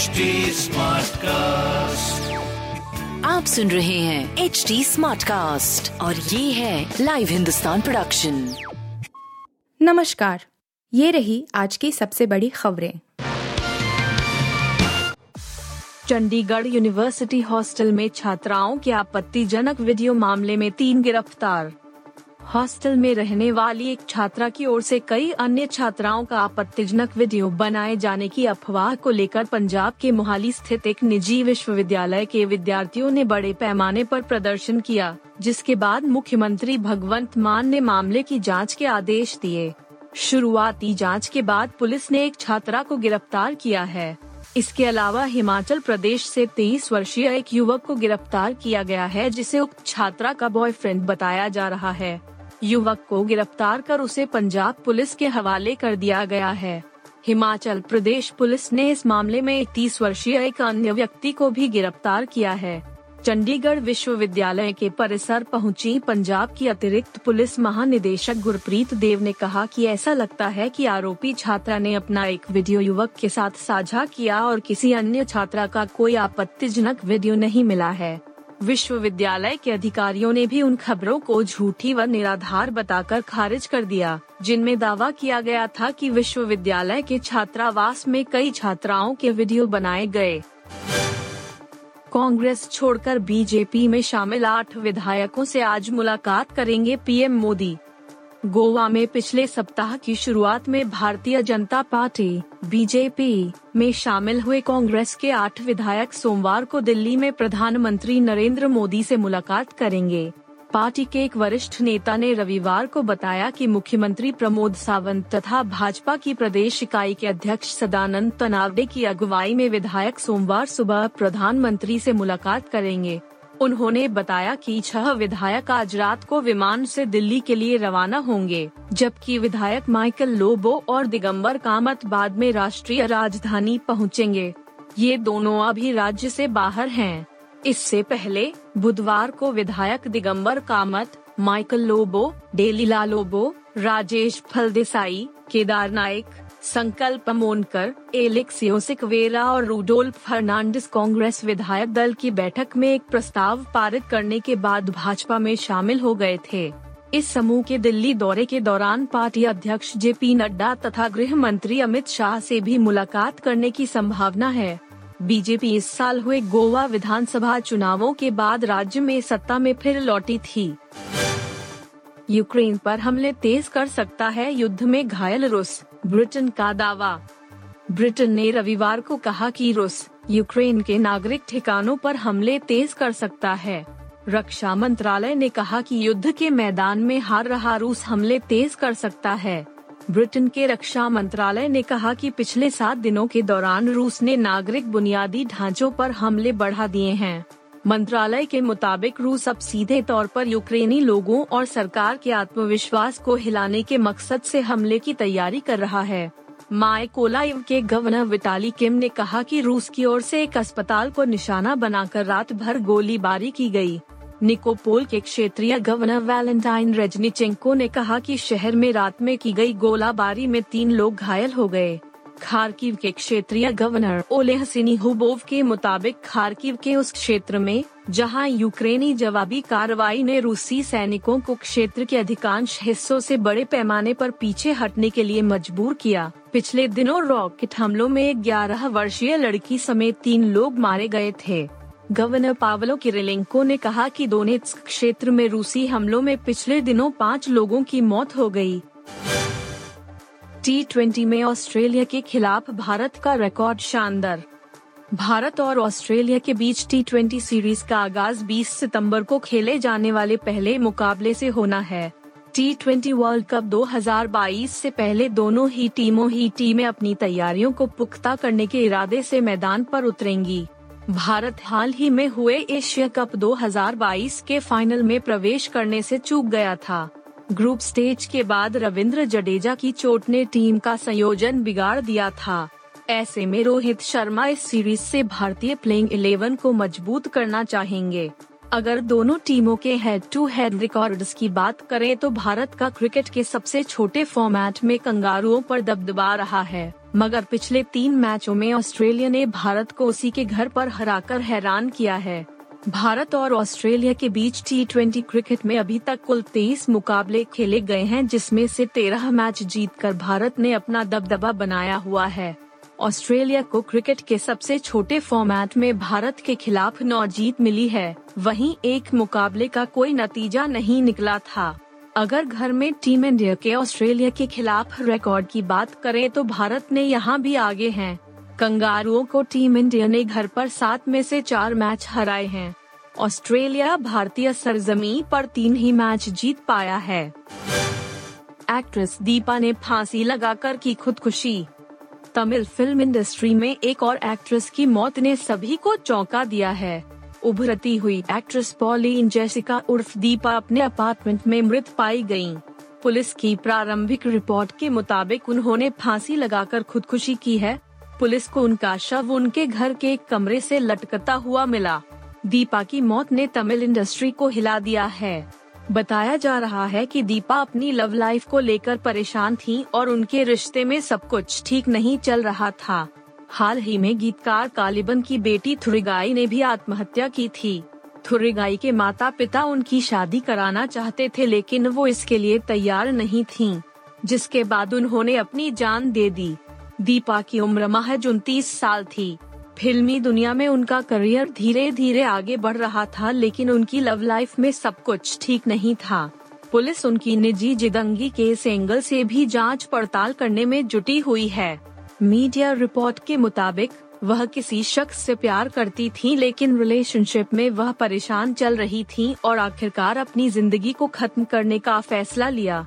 HD cast आप सुन रहे हैं एच डी स्मार्ट कास्ट और ये है लाइव हिंदुस्तान प्रोडक्शन नमस्कार ये रही आज की सबसे बड़ी खबरें। चंडीगढ़ यूनिवर्सिटी हॉस्टल में छात्राओं के आपत्तिजनक वीडियो मामले में तीन गिरफ़्तार। हॉस्टल में रहने वाली एक छात्रा की ओर से कई अन्य छात्राओं का आपत्तिजनक वीडियो बनाए जाने की अफवाह को लेकर पंजाब के मोहाली स्थित एक निजी विश्वविद्यालय के विद्यार्थियों ने बड़े पैमाने पर प्रदर्शन किया, जिसके बाद मुख्यमंत्री भगवंत मान ने मामले की जाँच के आदेश दिए। शुरुआती जाँच के बाद पुलिस ने एक छात्रा को गिरफ़्तार किया है। इसके अलावा हिमाचल प्रदेश से 23 वर्षीय एक युवक को गिरफ़्तार किया गया है, जिसे उक्त छात्रा का बॉयफ्रेंड बताया जा रहा है। युवक को गिरफ़्तार कर उसे पंजाब पुलिस के हवाले कर दिया गया है। हिमाचल प्रदेश पुलिस ने इस मामले में इकतीस वर्षीय एक अन्य व्यक्ति को भी गिरफ़्तार किया है। चंडीगढ़ विश्वविद्यालय के परिसर पहुँची पंजाब की अतिरिक्त पुलिस महानिदेशक गुरप्रीत देव ने कहा कि ऐसा लगता है कि आरोपी छात्रा ने अपना एक वीडियो युवक के साथ साझा किया और किसी अन्य छात्रा का कोई आपत्तिजनक वीडियो नहीं मिला है। विश्वविद्यालय के अधिकारियों ने भी उन खबरों को झूठी व निराधार बताकर खारिज कर दिया, जिनमें दावा किया गया था कि विश्वविद्यालय के छात्रावास में कई छात्राओं के वीडियो बनाए गए। कांग्रेस छोड़कर बीजेपी में शामिल आठ विधायकों से आज मुलाकात करेंगे पीएम मोदी। गोवा में पिछले सप्ताह की शुरुआत में भारतीय जनता पार्टी, बीजेपी, में शामिल हुए कांग्रेस के आठ विधायक सोमवार को दिल्ली में प्रधानमंत्री नरेंद्र मोदी से मुलाकात करेंगे। पार्टी के एक वरिष्ठ नेता ने रविवार को बताया कि मुख्यमंत्री प्रमोद सावंत तथा भाजपा की प्रदेश इकाई के अध्यक्ष सदानंद तनावडे की अगुवाई में विधायक सोमवार सुबह प्रधानमंत्री से मुलाकात करेंगे। उन्होंने बताया कि छह विधायक आज रात को विमान से दिल्ली के लिए रवाना होंगे, जबकि विधायक माइकल लोबो और दिगंबर कामत बाद में राष्ट्रीय राजधानी पहुँचेंगे। ये दोनों अभी राज्य से बाहर हैं। इससे पहले, बुधवार को विधायक Digambar Kamat, Michael Lobo, Delilah Lobo, Rajesh Phaldesai, Kedar Naik Sankalp Monkar Alex योसिकवेरा और रूडोल्फ फर्नांडिस कांग्रेस विधायक दल की बैठक में एक प्रस्ताव पारित करने के बाद भाजपा में शामिल हो गए थे। इस समूह के दिल्ली दौरे के दौरान पार्टी अध्यक्ष जे पी नड्डा तथा गृह मंत्री अमित शाह से भी मुलाकात करने की संभावना है। बीजेपी इस साल हुए गोवा विधानसभा चुनावों के बाद राज्य में सत्ता में फिर लौटी थी। यूक्रेन पर हमले तेज कर सकता है युद्ध में घायल रूस। ब्रिटेन का दावा। ब्रिटेन ने रविवार को कहा कि रूस, यूक्रेन के नागरिक ठिकानों पर हमले तेज कर सकता है। रक्षा मंत्रालय ने कहा कि युद्ध के मैदान में हार रहा रूस हमले तेज कर सकता है। ब्रिटेन के रक्षा मंत्रालय ने कहा कि पिछले सात दिनों के दौरान रूस ने नागरिक बुनियादी ढांचों पर हमले बढ़ा दिए हैं। मंत्रालय के मुताबिक रूस अब सीधे तौर पर यूक्रेनी लोगों और सरकार के आत्मविश्वास को हिलाने के मकसद से हमले की तैयारी कर रहा है माए कोलाइव के गवर्नर विटाली किम ने कहा कि रूस की ओर से एक अस्पताल को निशाना बनाकर रात भर गोलीबारी की गई। निकोपोल के क्षेत्रीय गवर्नर वैलेंटाइन रेजनिचेंको ने कहा कि शहर में रात में की गई गोलाबारी में तीन लोग घायल हो गए खारकीव के क्षेत्रीय गवर्नर ओलेह हसीनी हुबोव के मुताबिक खारकीव के उस क्षेत्र में, जहाँ यूक्रेनी जवाबी कार्रवाई ने रूसी सैनिकों को क्षेत्र के अधिकांश हिस्सों से बड़े पैमाने पर पीछे हटने के लिए मजबूर किया पिछले दिनों रॉकेट हमलों में ग्यारह वर्षीय लड़की समेत तीन लोग मारे गए थे गवर्नर पावलो किरिलेंको ने कहा कि दोनेत्स्क क्षेत्र में रूसी हमलों में पिछले दिनों पाँच लोगों की मौत हो गई। टी में ऑस्ट्रेलिया के खिलाफ भारत का रिकॉर्ड शानदार। भारत और ऑस्ट्रेलिया के बीच टी सीरीज़ का आगाज़ 20 सितंबर को खेले जाने वाले पहले मुकाबले से होना है। टी वर्ल्ड कप 2022 से पहले दोनों ही टीमों ही टीमें अपनी तैयारियों को पुख्ता करने के इरादे से मैदान पर उतरेंगी। भारत हाल ही में हुए एशिया कप 2022 के फाइनल में प्रवेश करने से चूक गया था। ग्रुप स्टेज के बाद रविंद्र जडेजा की चोट ने टीम का संयोजन बिगाड़ दिया था। ऐसे में रोहित शर्मा इस सीरीज़ से भारतीय प्लेइंग इलेवन को मज़बूत करना चाहेंगे। अगर दोनों टीमों के हेड टू हेड रिकॉर्ड्स की बात करें तो भारत का क्रिकेट के सबसे छोटे फॉर्मेट में कंगारुओं पर दबदबा रहा है। मगर पिछले तीन मैचों में ऑस्ट्रेलिया ने भारत को उसी के घर पर हराकर हैरान किया है। भारत और ऑस्ट्रेलिया के बीच टी क्रिकेट में अभी तक कुल तेईस मुकाबले खेले गए हैं, जिसमें से तेरह मैच जीतकर भारत ने अपना दबदबा बनाया हुआ है। ऑस्ट्रेलिया को क्रिकेट के सबसे छोटे फॉर्मेट में भारत के खिलाफ नौ जीत मिली है। वहीं एक मुकाबले का कोई नतीजा नहीं निकला था। अगर घर में टीम इंडिया के ऑस्ट्रेलिया के खिलाफ रिकॉर्ड की बात करें तो भारत ने यहाँ भी आगे हैं। कंगारुओं को टीम इंडिया ने घर पर सात में से चार मैच हराए हैं। ऑस्ट्रेलिया भारतीय सरजमी पर तीन ही मैच जीत पाया है। एक्ट्रेस दीपा ने फांसी लगाकर की खुदकुशी। तमिल फ़िल्म इंडस्ट्री में एक और एक्ट्रेस की मौत ने सभी को चौंका दिया है। उभरती हुई एक्ट्रेस पॉलिन जैसिका उर्फ़ दीपा अपने अपार्टमेंट में मृत पाई गई पुलिस की प्रारंभिक रिपोर्ट के मुताबिक उन्होंने फांसी लगाकर खुदकुशी की है। पुलिस को उनका शव उनके घर के एक कमरे से लटकता हुआ मिला। दीपा की मौत ने तमिल इंडस्ट्री को हिला दिया है। बताया जा रहा है कि दीपा अपनी लव लाइफ को लेकर परेशान थी और उनके रिश्ते में सब कुछ ठीक नहीं चल रहा था। हाल ही में गीतकार कालिबन की बेटी थुरिगाई ने भी आत्महत्या की थी। थुरिगाई के माता पिता उनकी शादी कराना चाहते थे लेकिन वो इसके लिए तैयार नहीं थीं, जिसके बाद उन्होंने अपनी जान दे दी। दीपा की उम्र महज उनतीस साल थी। फिल्मी दुनिया में उनका करियर धीरे धीरे आगे बढ़ रहा था, लेकिन उनकी लव लाइफ में सब कुछ ठीक नहीं था। पुलिस उनकी निजी जिदंगी केस एंगल से भी जाँच पड़ताल करने में जुटी हुई है। मीडिया रिपोर्ट के मुताबिक, वह किसी शख्स से प्यार करती थी, लेकिन रिलेशनशिप में वह परेशान चल रही थी और आखिरकार अपनी ज़िंदगी को खत्म करने का फैसला लिया।